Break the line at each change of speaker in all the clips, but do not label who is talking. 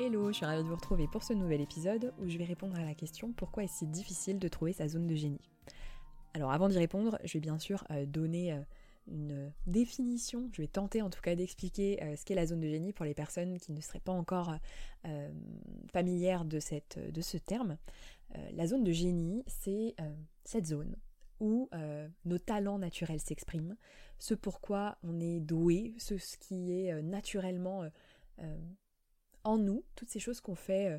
Hello, je suis ravie de vous retrouver pour ce nouvel épisode où je vais répondre à la question pourquoi est-ce si difficile de trouver sa zone de génie Alors avant d'y répondre, je vais bien sûr euh, donner euh, une définition, je vais tenter en tout cas d'expliquer euh, ce qu'est la zone de génie pour les personnes qui ne seraient pas encore familières de, cette, de ce terme. la zone de génie, c'est cette zone où nos talents naturels s'expriment, ce pourquoi on est doué, ce qui est naturellement en nous, toutes ces choses qu'on fait, euh,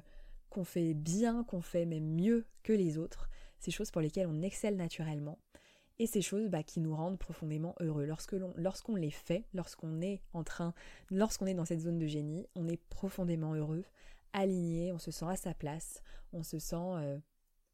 qu'on fait bien, qu'on fait même mieux que les autres, ces choses pour lesquelles on excelle naturellement, et ces choses bah, qui nous rendent profondément heureux. Lorsque lorsqu'on les fait, lorsqu'on est en train, lorsqu'on est dans cette zone de génie, on est profondément heureux, aligné, on se sent à sa place, on se sent euh,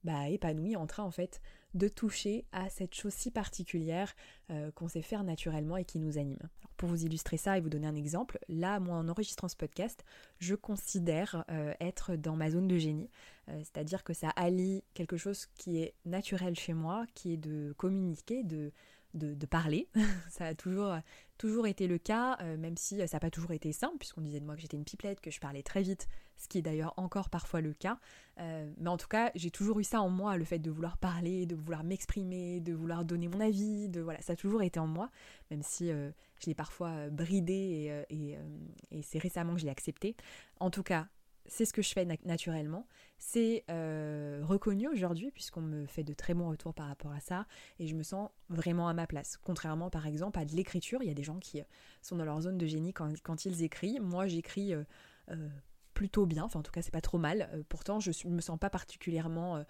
bah, épanoui, en train en fait de toucher à cette chose si particulière euh, qu'on sait faire naturellement et qui nous anime. pour vous illustrer ça et vous donner un exemple, là, moi, en enregistrant ce podcast, je considère euh, être dans ma zone de génie. Euh, c'est-à-dire que ça allie quelque chose qui est naturel chez moi, qui est de communiquer, de, de, parler. ça a toujours, été le cas, euh, même si ça n'a pas toujours été simple, puisqu'on disait de moi que j'étais une pipelette, que je parlais très vite, ce qui est d'ailleurs encore parfois le cas. Euh, mais en tout cas, j'ai toujours eu ça en moi, le fait de vouloir parler, de vouloir m'exprimer, de vouloir donner mon avis, de voilà, ça a toujours été en moi, même si euh, je l'ai parfois bridé et, et c'est récemment que je l'ai accepté. En tout cas, c'est ce que je fais naturellement. C'est euh, reconnu aujourd'hui puisqu'on me fait de très bons retours par rapport à ça et je me sens vraiment à ma place. Contrairement par exemple à de l'écriture, il y a des gens qui sont dans leur zone de génie quand, ils écrivent. Moi j'écris euh, euh, plutôt bien, enfin en tout cas c'est pas trop mal. pourtant je ne me sens pas particulièrement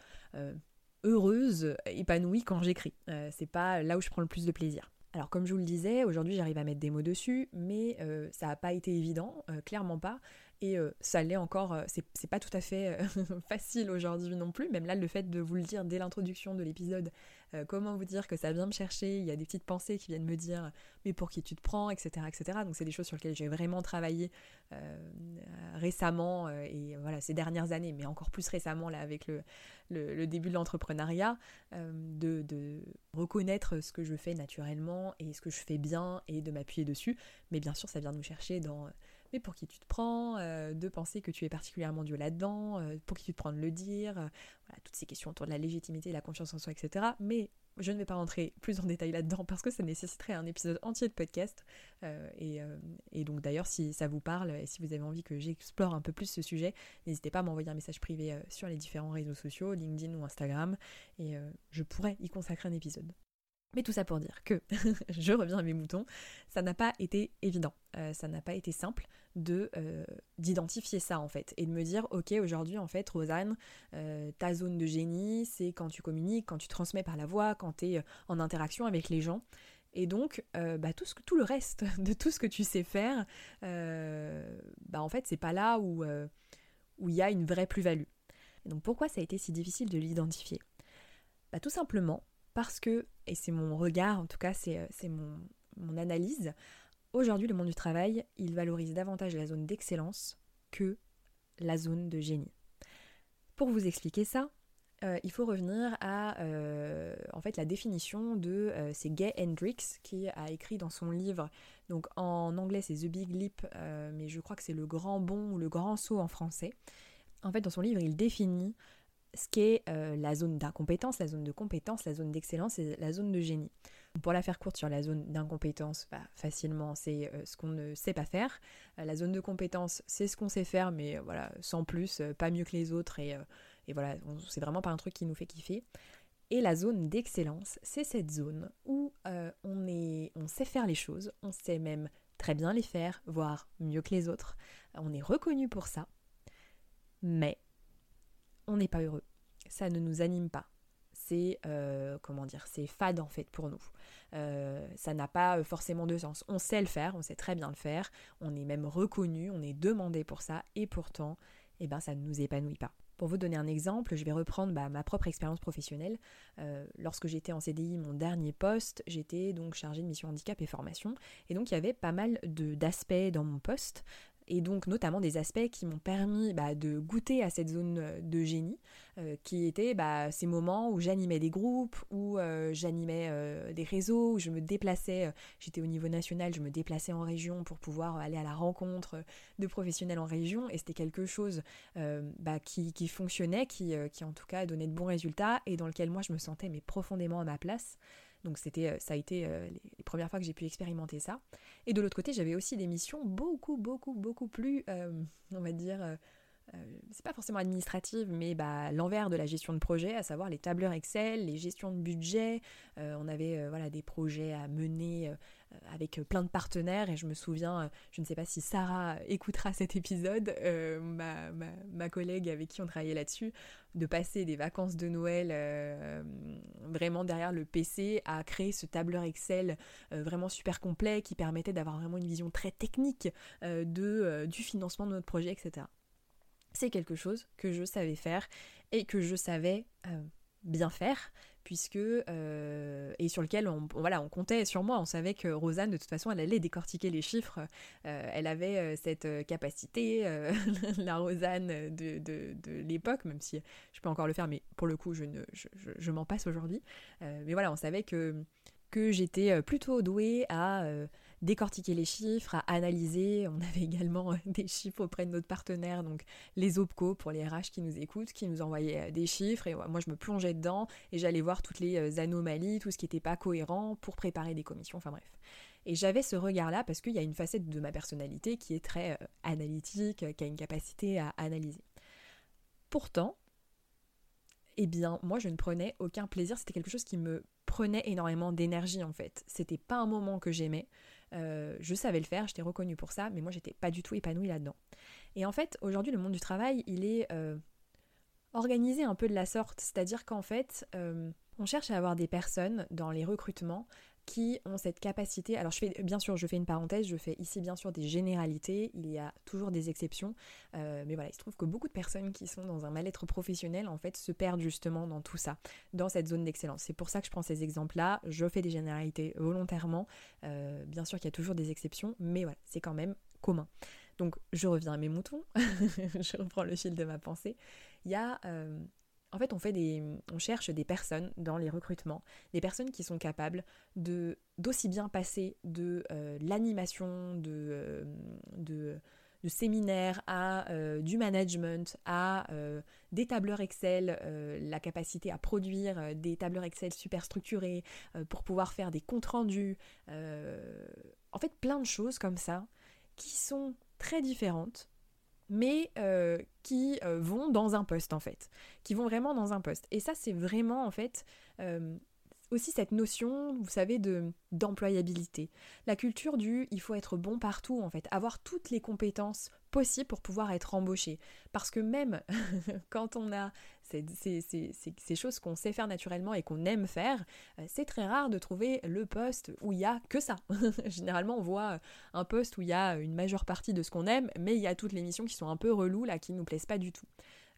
heureuse, épanouie quand j'écris. c'est pas là où je prends le plus de plaisir. Alors comme je vous le disais, aujourd'hui j'arrive à mettre des mots dessus, mais ça n'a pas été évident, clairement pas. Et euh, ça l'est encore, euh, c'est pas tout à fait euh, facile aujourd'hui non plus. Même là, le fait de vous le dire dès l'introduction de l'épisode, comment vous dire que ça vient me chercher, il y a des petites pensées qui viennent me dire mais pour qui tu te prends, etc. etc. Donc c'est des choses sur lesquelles j'ai vraiment travaillé récemment et voilà ces dernières années, mais encore plus récemment là avec le, le, début de l'entrepreneuriat, de, de reconnaître ce que je fais naturellement et ce que je fais bien et de m'appuyer dessus. Mais bien sûr, ça vient nous chercher dans mais pour qui tu te prends, euh, de penser que tu es particulièrement Dieu là-dedans, euh, pour qui tu te prends de le dire, euh, voilà, toutes ces questions autour de la légitimité, la confiance en soi, etc. Mais je ne vais pas rentrer plus en détail là-dedans parce que ça nécessiterait un épisode entier de podcast. Et, et, donc d'ailleurs, si ça vous parle et si vous avez envie que j'explore un peu plus ce sujet, n'hésitez pas à m'envoyer un message privé sur les différents réseaux sociaux, LinkedIn ou Instagram, et je pourrais y consacrer un épisode. Mais tout ça pour dire que, je reviens à mes moutons, ça n'a pas été évident, euh, ça n'a pas été simple euh, d'identifier ça en fait et de me dire ok aujourd'hui en fait Rosanne, euh, ta zone de génie c'est quand tu communiques, quand tu transmets par la voix, quand tu es en interaction avec les gens. Et donc, bah, tout, ce, tout le reste de tout ce que tu sais faire, bah, en fait, c'est pas là où il y a une vraie plus-value. Donc, pourquoi ça a été si difficile de l'identifier? Bah, Tout simplement parce que, et c'est mon regard, en tout cas c'est euh, mon, analyse, aujourd'hui le monde du travail, il valorise davantage la zone d'excellence que la zone de génie. Pour vous expliquer ça, euh, il faut revenir à euh, en fait la définition de c'est Gay Hendricks qui a écrit dans son livre donc en anglais c'est The Big Leap mais je crois que c'est le grand bond ou le grand saut en français. En fait dans son livre il définit ce qu'est euh, la zone d'incompétence, la zone de compétence, la zone d'excellence et la zone de génie. Pour la faire courte sur la zone d'incompétence, bah, facilement, c'est euh, ce qu'on ne sait pas faire. Euh, la zone de compétence, c'est ce qu'on sait faire, mais voilà, sans plus, pas mieux que les autres, et, c'est vraiment pas un truc qui nous fait kiffer. Et la zone d'excellence, c'est cette zone où on, est, on sait faire les choses, on sait même très bien les faire, voire mieux que les autres. On est reconnu pour ça, mais on n'est pas heureux. Ça ne nous anime pas. C'est euh, comment dire, c'est fade en fait pour nous. Euh, ça n'a pas euh, forcément de sens. On sait le faire, on sait très bien le faire, on est même reconnu, on est demandé pour ça, et pourtant, eh ben, ça ne nous épanouit pas. Pour vous donner un exemple, je vais reprendre bah, ma propre expérience professionnelle. lorsque j'étais en CDI, mon dernier poste, j'étais donc chargée de mission handicap et formation. Et donc il y avait pas mal d'aspects dans mon poste et donc notamment des aspects qui m'ont permis bah, de goûter à cette zone de génie, euh, qui étaient bah, ces moments où j'animais des groupes, où euh, j'animais euh, des réseaux, où je me déplaçais, j'étais au niveau national, je me déplaçais en région pour pouvoir aller à la rencontre de professionnels en région, et c'était quelque chose bah, qui, fonctionnait, qui, qui en tout cas donnait de bons résultats, et dans lequel moi je me sentais mais profondément à ma place. Donc c'était, ça a été les premières fois que j'ai pu expérimenter ça. Et de l'autre côté, j'avais aussi des missions beaucoup, beaucoup, beaucoup plus, on va dire, euh, c'est pas forcément administrative, mais bah, l'envers de la gestion de projet, à savoir les tableurs Excel, les gestions de budget. Euh, on avait euh, voilà, des projets à mener avec plein de partenaires et je me souviens, je ne sais pas si Sarah écoutera cet épisode, ma, ma, ma, collègue avec qui on travaillait là-dessus, de passer des vacances de Noël vraiment derrière le PC à créer ce tableur Excel vraiment super complet qui permettait d'avoir vraiment une vision très technique de, du financement de notre projet, etc c'est quelque chose que je savais faire et que je savais euh, bien faire puisque euh, et sur lequel on, voilà on comptait sur moi. On savait que Rosanne de toute façon elle allait décortiquer les chiffres. Euh, elle avait cette capacité la Rosanne de, l'époque même si je peux encore le faire mais pour le coup je ne m'en passe aujourd'hui. Mais voilà on savait que que j'étais plutôt douée à décortiquer les chiffres, à analyser. On avait également euh, des chiffres auprès de notre partenaire, donc les OPCO pour les RH qui nous écoutent, qui nous envoyaient euh, des chiffres. Et moi, je me plongeais dedans et j'allais voir toutes les euh, anomalies, tout ce qui n'était pas cohérent pour préparer des commissions. Enfin bref. Et j'avais ce regard-là parce qu'il y a une facette de ma personnalité qui est très analytique, qui a une capacité à analyser. Pourtant, eh bien, moi, je ne prenais aucun plaisir. C'était quelque chose qui me prenait énormément d'énergie, en fait. C'était pas un moment que j'aimais. Euh, je savais le faire, j'étais reconnue pour ça, mais moi j'étais pas du tout épanouie là-dedans. Et en fait, aujourd'hui, le monde du travail, il est euh, organisé un peu de la sorte, c'est-à-dire qu'en fait, euh, on cherche à avoir des personnes dans les recrutements qui ont cette capacité. Alors je fais bien sûr, je fais une parenthèse, je fais ici bien sûr des généralités, il y a toujours des exceptions, mais voilà, il se trouve que beaucoup de personnes qui sont dans un mal-être professionnel en fait se perdent justement dans tout ça, dans cette zone d'excellence. C'est pour ça que je prends ces exemples-là, je fais des généralités volontairement, bien sûr qu'il y a toujours des exceptions, mais voilà, c'est quand même commun. Donc je reviens à mes moutons, je reprends le fil de ma pensée. Il y a en fait, on, cherche des personnes dans les recrutements, des personnes qui sont capables de d'aussi bien passer de euh, l'animation, de, euh, de, séminaires à euh, du management, à des tableurs Excel, la capacité à produire des tableurs Excel super structurés pour pouvoir faire des comptes rendus. en fait, plein de choses comme ça qui sont très différentes mais euh, qui euh, vont dans un poste en fait, qui vont vraiment dans un poste. Et ça c'est vraiment en fait euh, aussi cette notion, vous savez, de d'employabilité. La culture du il faut être bon partout en fait, avoir toutes les compétences possibles pour pouvoir être embauché. Parce que même quand on a ces, choses qu'on sait faire naturellement et qu'on aime faire, euh, c'est très rare de trouver le poste où il y a que ça. Généralement, on voit un poste où il y a une majeure partie de ce qu'on aime, mais il y a toutes les missions qui sont un peu reloues là, qui nous plaisent pas du tout.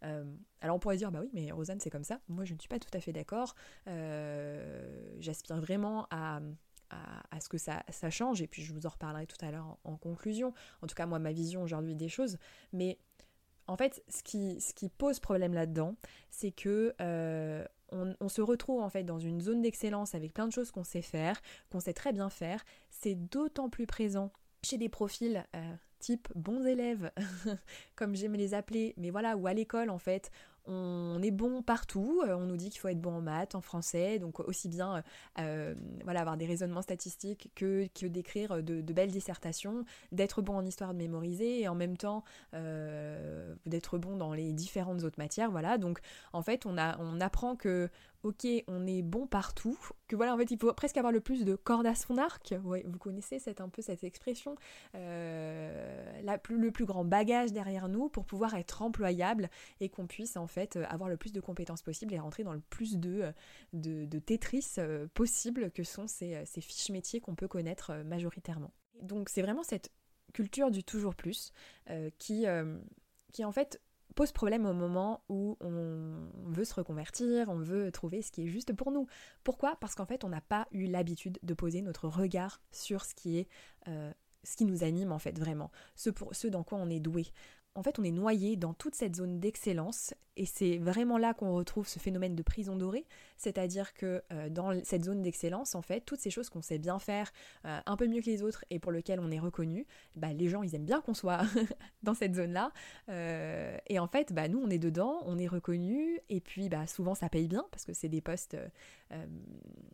Euh, alors on pourrait dire, bah oui, mais Rosanne, c'est comme ça. Moi, je ne suis pas tout à fait d'accord. Euh, j'aspire vraiment à, ce que ça, change, et puis je vous en reparlerai tout à l'heure en, conclusion. En tout cas, moi, ma vision aujourd'hui des choses. Mais en fait, ce qui, ce qui pose problème là-dedans, c'est que euh, on, se retrouve en fait dans une zone d'excellence avec plein de choses qu'on sait faire, qu'on sait très bien faire. C'est d'autant plus présent chez des profils euh, type bons élèves, comme j'aime les appeler, mais voilà, ou à l'école en fait, on est bon partout, euh, on nous dit qu'il faut être bon en maths, en français, donc aussi bien euh, voilà, avoir des raisonnements statistiques que, d'écrire de, belles dissertations, d'être bon en histoire de mémoriser et en même temps euh, d'être bon dans les différentes autres matières. Voilà, donc en fait on, a, on apprend que ok, on est bon partout, que voilà, en fait, il faut presque avoir le plus de cordes à son arc. Vous connaissez cette, un peu cette expression, euh, la, le plus grand bagage derrière nous pour pouvoir être employable et qu'on puisse en fait avoir le plus de compétences possibles et rentrer dans le plus de, de, de Tetris euh, possible que sont ces, ces fiches métiers qu'on peut connaître euh, majoritairement. Donc c'est vraiment cette culture du toujours plus qui, qui en fait pose problème au moment où on veut se reconvertir, on veut trouver ce qui est juste pour nous. Pourquoi? Parce qu'en fait, on n'a pas eu l'habitude de poser notre regard sur ce qui est euh, ce qui nous anime en fait vraiment, ce, pour, ce dans quoi on est doué en fait, on est noyé dans toute cette zone d'excellence et c'est vraiment là qu'on retrouve ce phénomène de prison dorée, c'est-à-dire que euh, dans cette zone d'excellence, en fait, toutes ces choses qu'on sait bien faire euh, un peu mieux que les autres et pour lesquelles on est reconnu, bah, les gens, ils aiment bien qu'on soit dans cette zone-là. Euh, et en fait, bah, nous, on est dedans, on est reconnu et puis bah, souvent ça paye bien parce que c'est des postes,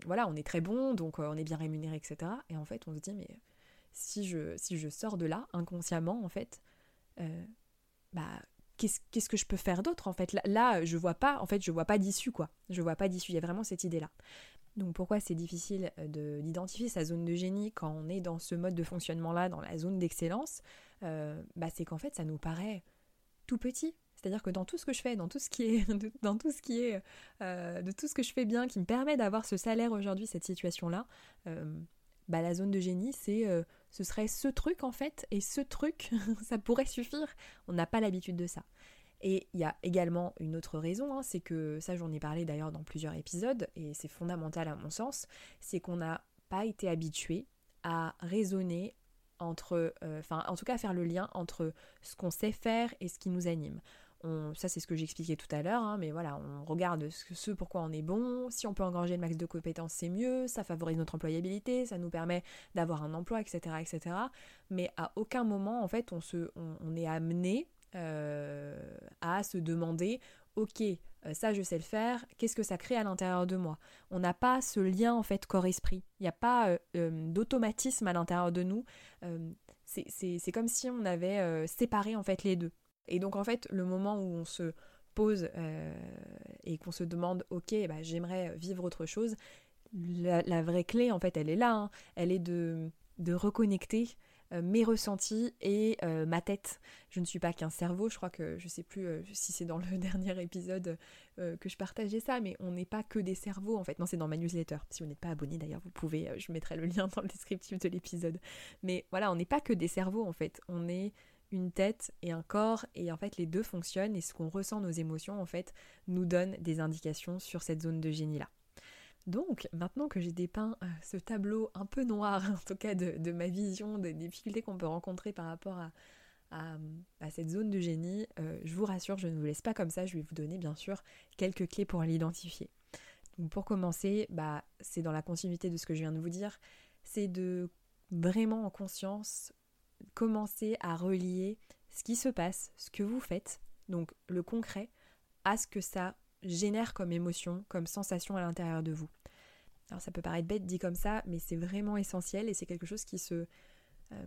voilà, on est très bon, donc on est bien rémunéré, etc. Et en fait, on se dit, mais si je, sors de là inconsciemment, en fait, bah qu'est-ce que je peux faire d'autre en fait? Là, je vois pas en fait je vois pas d'issue quoi. Je vois pas d'issue. Il y a vraiment cette idée là donc pourquoi c'est difficile euh, d'identifier sa zone de génie quand on est dans ce mode de fonctionnement là dans la zone d'excellence? Euh, bah c'est qu'en fait ça nous paraît tout petit. C'est-à-dire que dans tout ce que je fais, dans tout ce qui est, dans tout ce qui est, euh, de tout ce que je fais bien, qui me permet d'avoir ce salaire aujourd'hui, cette situation-là, bah la zone de génie, c'est ce serait ce truc en fait, et ce truc, ça pourrait suffire. On n'a pas l'habitude de ça. Et il y a également une autre raison, hein, c'est que ça j'en ai parlé d'ailleurs dans plusieurs épisodes, et c'est fondamental à mon sens, c'est qu'on n'a pas été habitué à raisonner entre, euh, enfin en tout cas à faire le lien entre ce qu'on sait faire et ce qui nous anime ça c'est ce que j'expliquais tout à l'heure, hein, mais voilà, on regarde ce, pourquoi on est bon, si on peut engranger le max de compétences c'est mieux, ça favorise notre employabilité, ça nous permet d'avoir un emploi, etc., etc. Mais à aucun moment en fait on, se, on, est amené euh, à se demander, ok, euh, ça je sais le faire, qu'est-ce que ça crée à l'intérieur de moi? On n'a pas ce lien en fait corps-esprit, il n'y a pas euh, d'automatisme à l'intérieur de nous, c'est comme si on avait séparé en fait les deux. Et donc en fait, le moment où on se pose euh, et qu'on se demande, ok, bah, j'aimerais vivre autre chose, la, vraie clé en fait, elle est là, hein. elle est de, de reconnecter euh, mes ressentis et euh, ma tête. Je ne suis pas qu'un cerveau, je crois que je sais plus si c'est dans le dernier épisode que je partageais ça, mais on n'est pas que des cerveaux en fait. Non, c'est dans ma newsletter. Si vous n'êtes pas abonné d'ailleurs, vous pouvez, je mettrai le lien dans le descriptif de l'épisode. Mais voilà, on n'est pas que des cerveaux en fait. On est une tête et un corps et en fait les deux fonctionnent et ce qu'on ressent nos émotions en fait nous donne des indications sur cette zone de génie là. Donc maintenant que j'ai dépeint euh, ce tableau un peu noir en tout cas de, ma vision des difficultés qu'on peut rencontrer par rapport à, cette zone de génie, euh, je vous rassure, je ne vous laisse pas comme ça, je vais vous donner bien sûr quelques clés pour l'identifier. Pour commencer, bah, c'est dans la continuité de ce que je viens de vous dire, c'est de vraiment en conscience commencer à relier ce qui se passe, ce que vous faites, donc le concret, à ce que ça génère comme émotion, comme sensation à l'intérieur de vous. Alors ça peut paraître bête dit comme ça, mais c'est vraiment essentiel et c'est quelque chose qui se euh,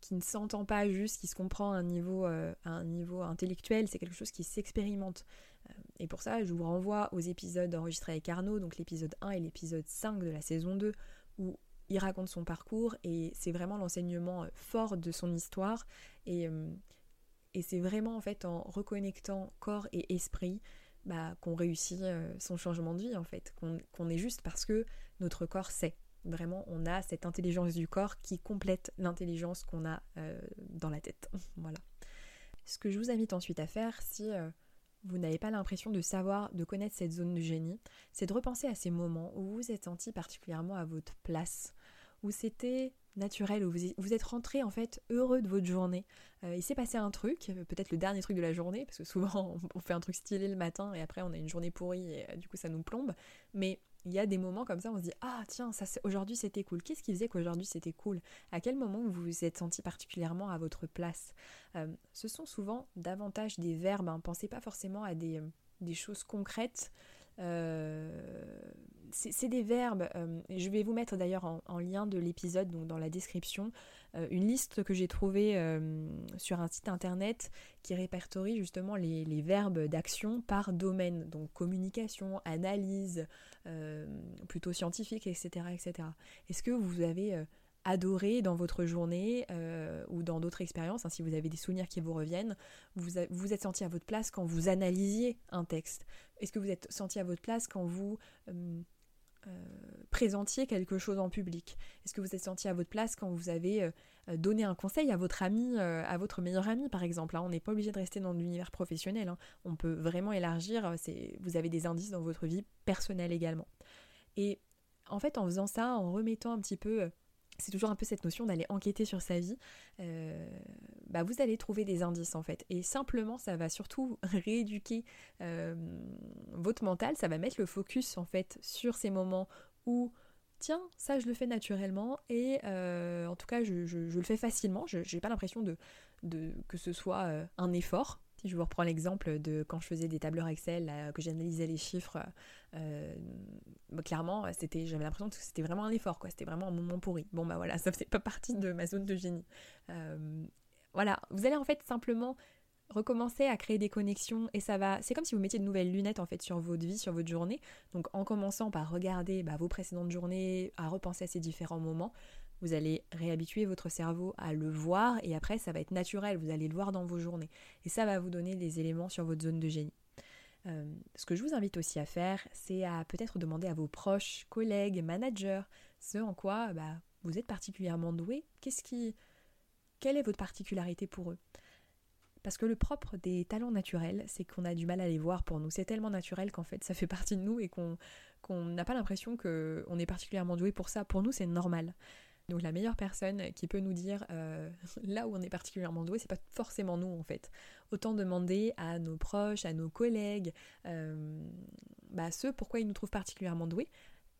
qui ne s'entend pas juste, qui se comprend à un niveau, euh, à un niveau intellectuel, c'est quelque chose qui s'expérimente. Euh, et pour ça, je vous renvoie aux épisodes enregistrés avec Arnaud, donc l'épisode 1 et l'épisode 5 de la saison 2, où il raconte son parcours et c'est vraiment l'enseignement euh, fort de son histoire euh, et, c'est vraiment en fait en reconnectant corps et esprit bah, qu'on réussit euh, son changement de vie en fait, qu'on est juste parce que notre corps sait. Vraiment, on a cette intelligence du corps qui complète l'intelligence qu'on a dans la tête. voilà. Ce que je vous invite ensuite à faire, si vous n'avez pas l'impression de savoir, de connaître cette zone de génie, c'est de repenser à ces moments où vous vous êtes senti particulièrement à votre place où c'était naturel, où vous, êtes rentré en fait heureux de votre journée. Euh, il s'est passé un truc, euh, peut-être le dernier truc de la journée, parce que souvent on fait un truc stylé le matin et après on a une journée pourrie et euh, du coup ça nous plombe. Mais il y a des moments comme ça, on se dit ah tiens aujourd'hui c'était cool. Qu'est-ce qui faisait qu'aujourd'hui c'était cool? À quel moment vous vous êtes senti particulièrement à votre place? Ce sont souvent davantage des verbes. Hein. Pensez pas forcément à des, des choses concrètes. Euh, c'est des verbes, euh, je vais vous mettre d'ailleurs en, lien de l'épisode, donc dans la description, euh, une liste que j'ai trouvée sur un site internet qui répertorie justement les, les verbes d'action par domaine, donc communication, analyse, plutôt scientifique, etc. etc. Est-ce que vous avez adoré dans votre journée euh, ou dans d'autres expériences, hein, si vous avez des souvenirs qui vous reviennent, vous vous êtes senti à votre place quand vous analysiez un texte Est-ce que vous êtes senti à votre place quand vous euh, euh, présentiez quelque chose en public? Est-ce que vous êtes senti à votre place quand vous avez donné un conseil à votre ami, à votre meilleur ami par exemple hein? On n'est pas obligé de rester dans l'univers professionnel, hein. on peut vraiment élargir, vous avez des indices dans votre vie personnelle également. Et en fait en faisant ça, en remettant un petit peu c'est toujours un peu cette notion d'aller enquêter sur sa vie, euh, bah vous allez trouver des indices en fait. Et simplement, ça va surtout rééduquer euh, votre mental, ça va mettre le focus en fait sur ces moments où, tiens, ça je le fais naturellement et euh, en tout cas je, le fais facilement, je n'ai pas l'impression de, de, que ce soit un effort, si je vous reprends l'exemple de quand je faisais des tableurs Excel, que j'analysais les chiffres, euh, clairement, c'était, j'avais l'impression que c'était vraiment un effort. C'était vraiment un moment pourri. Bon, bah voilà, ça faisait pas partie de ma zone de génie. Euh, voilà, vous allez en fait simplement recommencer à créer des connexions et ça va. C'est comme si vous mettiez de nouvelles lunettes en fait sur votre vie, sur votre journée. Donc en commençant par regarder bah, vos précédentes journées, à repenser à ces différents moments, vous allez réhabituer votre cerveau à le voir et après ça va être naturel, vous allez le voir dans vos journées. Et ça va vous donner des éléments sur votre zone de génie. Euh, ce que je vous invite aussi à faire, c'est à peut-être demander à vos proches, collègues, managers, ce en quoi bah, vous êtes particulièrement doué. Qu'est-ce qui, quelle est votre particularité pour eux? Parce que le propre des talents naturels, c'est qu'on a du mal à les voir pour nous. C'est tellement naturel qu'en fait, ça fait partie de nous et qu'on n'a pas l'impression qu'on est particulièrement doué pour ça. Pour nous, c'est normal. Donc la meilleure personne qui peut nous dire euh, là où on est particulièrement doué, c'est pas forcément nous en fait. Autant demander à nos proches, à nos collègues, euh, bah, ceux pourquoi ils nous trouvent particulièrement doués.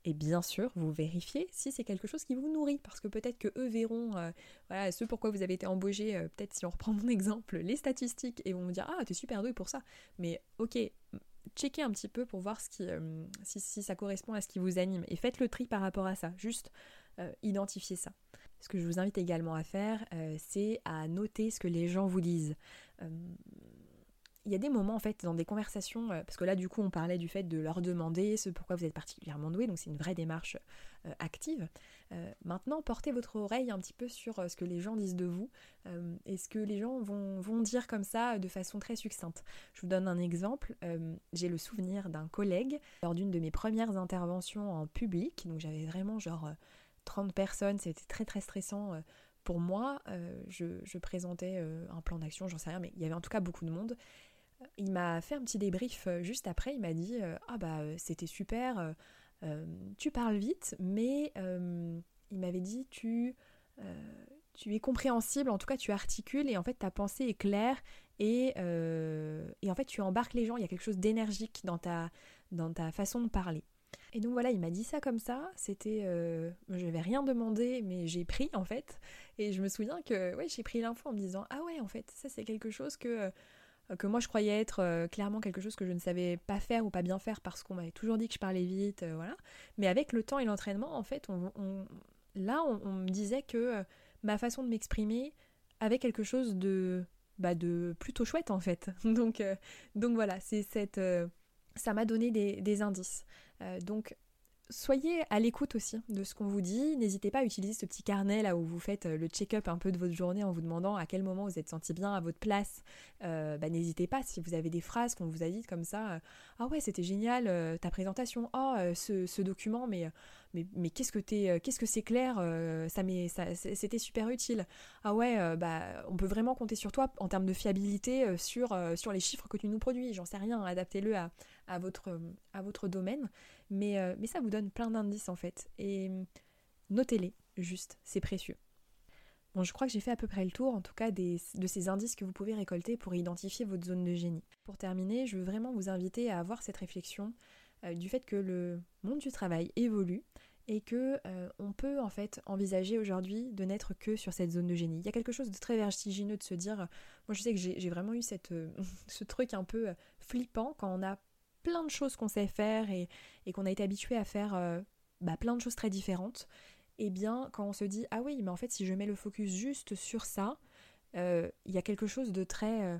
Et bien sûr, vous vérifiez si c'est quelque chose qui vous nourrit, parce que peut-être que eux verront, euh, ce pourquoi vous avez été embauché, peut-être si on reprend mon exemple, les statistiques, et vont vous dire ah t'es super doué pour ça. Mais ok, checkez un petit peu pour voir ce si, ça correspond à ce qui vous anime, et faites le tri par rapport à ça. Juste euh, identifier ça. Ce que je vous invite également à faire, euh, c'est à noter ce que les gens vous disent. Euh, il y a des moments en fait dans des conversations, parce que là du coup on parlait du fait de leur demander ce pourquoi vous êtes particulièrement doué, donc c'est une vraie démarche active. maintenant portez votre oreille un petit peu sur ce que les gens disent de vous et ce que les gens vont, vont, dire comme ça de façon très succincte. Je vous donne un exemple, j'ai le souvenir d'un collègue lors d'une de mes premières interventions en public, donc j'avais vraiment genre 30 personnes, c'était très très stressant euh, pour moi. Euh, je, présentais euh, un plan d'action, j'en sais rien, mais il y avait en tout cas beaucoup de monde. Il m'a fait un petit débrief juste après, il m'a dit Ah bah c'était super, tu parles vite, mais il m'avait dit tu, es compréhensible, en tout cas tu articules et en fait ta pensée est claire et, en fait tu embarques les gens, il y a quelque chose d'énergique dans ta façon de parler. Et donc voilà, il m'a dit ça comme ça. C'était, euh, je n'avais rien demandé, mais j'ai pris en fait. Et je me souviens que, ouais, j'ai pris l'info en me disant, ah ouais, en fait, ça c'est quelque chose que euh, que moi je croyais être euh, clairement quelque chose que je ne savais pas faire ou pas bien faire parce qu'on m'avait toujours dit que je parlais vite, voilà. Mais avec le temps et l'entraînement, en fait, on, là, on, me disait que ma façon de m'exprimer avait quelque chose de, bah, de plutôt chouette en fait. donc, donc voilà, c'est cette, ça m'a donné des indices. Euh, donc soyez à l'écoute aussi de ce qu'on vous dit. N'hésitez pas à utiliser ce petit carnet là où vous faites euh, le check-up un peu de votre journée en vous demandant à quel moment vous êtes senti bien à votre place. Euh, bah, n'hésitez pas si vous avez des phrases qu'on vous a dites comme ça. ah ouais, c'était génial ta présentation. Oh, ce, document, mais mais, qu'est-ce que t'es, qu'est-ce que c'est clair. ça, c'était super utile. Ah ouais, bah on peut vraiment compter sur toi en termes de fiabilité sur les chiffres que tu nous produis. J'en sais rien. Adaptez-le à votre domaine. Mais, euh, mais ça vous donne plein d'indices en fait. Et notez-les, juste, c'est précieux. Bon, je crois que j'ai fait à peu près le tour, en tout cas, de ces indices que vous pouvez récolter pour identifier votre zone de génie. Pour terminer, je veux vraiment vous inviter à avoir cette réflexion euh, du fait que le monde du travail évolue et que euh, on peut en fait envisager aujourd'hui de n'être que sur cette zone de génie. Il y a quelque chose de très vertigineux de se dire, moi je sais que j'ai vraiment eu ce truc un peu flippant quand on a plein de choses qu'on sait faire et, qu'on a été habitué à faire euh, bah, plein de choses très différentes, et eh bien quand on se dit ah oui mais en fait si je mets le focus juste sur ça, euh, il y a quelque chose de très euh,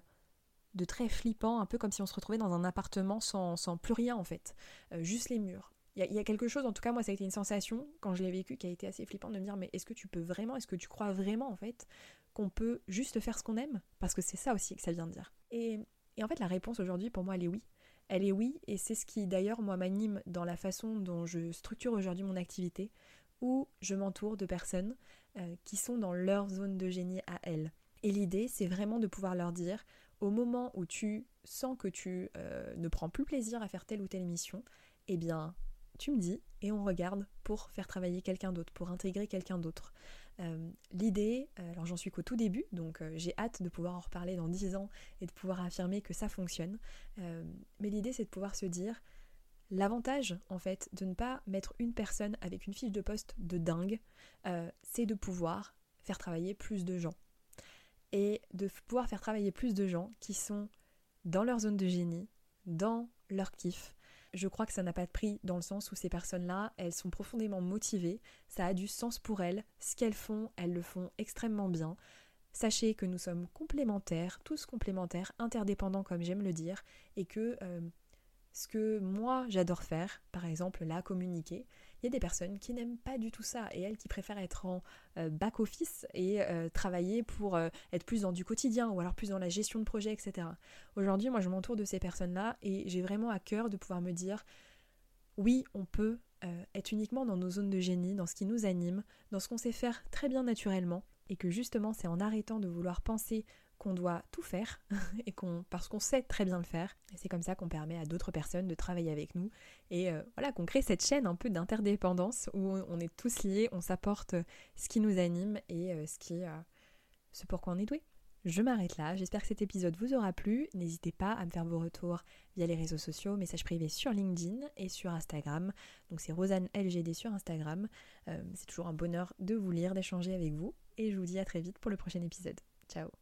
de très flippant, un peu comme si on se retrouvait dans un appartement sans, plus rien en fait, juste les murs. Il y, a quelque chose, en tout cas moi ça a été une sensation quand je l'ai vécu qui a été assez flippant de me dire mais est-ce que tu peux vraiment, est-ce que tu crois vraiment en fait qu'on peut juste faire ce qu'on aime? Parce que c'est ça aussi que ça vient de dire. Et, et en fait la réponse aujourd'hui pour moi elle est oui elle est oui, et c'est ce qui d'ailleurs moi m'anime dans la façon dont je structure aujourd'hui mon activité, où je m'entoure de personnes euh, qui sont dans leur zone de génie à elles. Et l'idée, c'est vraiment de pouvoir leur dire, au moment où tu sens que tu euh, ne prends plus plaisir à faire telle ou telle mission, eh bien, tu me dis et on regarde pour faire travailler quelqu'un d'autre, pour intégrer quelqu'un d'autre. Euh, l'idée, euh, alors j'en suis qu'au tout début, donc euh, j'ai hâte de pouvoir en reparler dans 10 ans et de pouvoir affirmer que ça fonctionne. mais l'idée c'est de pouvoir se dire, l'avantage en fait de ne pas mettre une personne avec une fiche de poste de dingue, c'est de pouvoir faire travailler plus de gens. Et de pouvoir faire travailler plus de gens qui sont dans leur zone de génie, dans leur kiff, je crois que ça n'a pas de prix dans le sens où ces personnes-là, elles sont profondément motivées, ça a du sens pour elles, ce qu'elles font, elles le font extrêmement bien. Sachez que nous sommes complémentaires, tous complémentaires, interdépendants comme j'aime le dire, et que euh, ce que moi j'adore faire, par exemple là communiquer, il y a des personnes qui n'aiment pas du tout ça et elles qui préfèrent être en euh, back-office et euh, travailler pour être plus dans du quotidien ou alors plus dans la gestion de projet, etc. Aujourd'hui, moi je m'entoure de ces personnes-là et j'ai vraiment à cœur de pouvoir me dire oui, on peut être uniquement dans nos zones de génie, dans ce qui nous anime, dans ce qu'on sait faire très bien naturellement et que justement c'est en arrêtant de vouloir penser qu'on doit tout faire et qu'on parce qu'on sait très bien le faire et c'est comme ça qu'on permet à d'autres personnes de travailler avec nous et euh, voilà qu'on crée cette chaîne un peu d'interdépendance où on est tous liés, on s'apporte ce qui nous anime et euh, ce qui euh, ce pourquoi on est doué. Je m'arrête là, j'espère que cet épisode vous aura plu. N'hésitez pas à me faire vos retours via les réseaux sociaux, messages privés sur LinkedIn et sur Instagram. Donc c'est Rosanne LGD sur Instagram. c'est toujours un bonheur de vous lire, d'échanger avec vous. Et je vous dis à très vite pour le prochain épisode. Ciao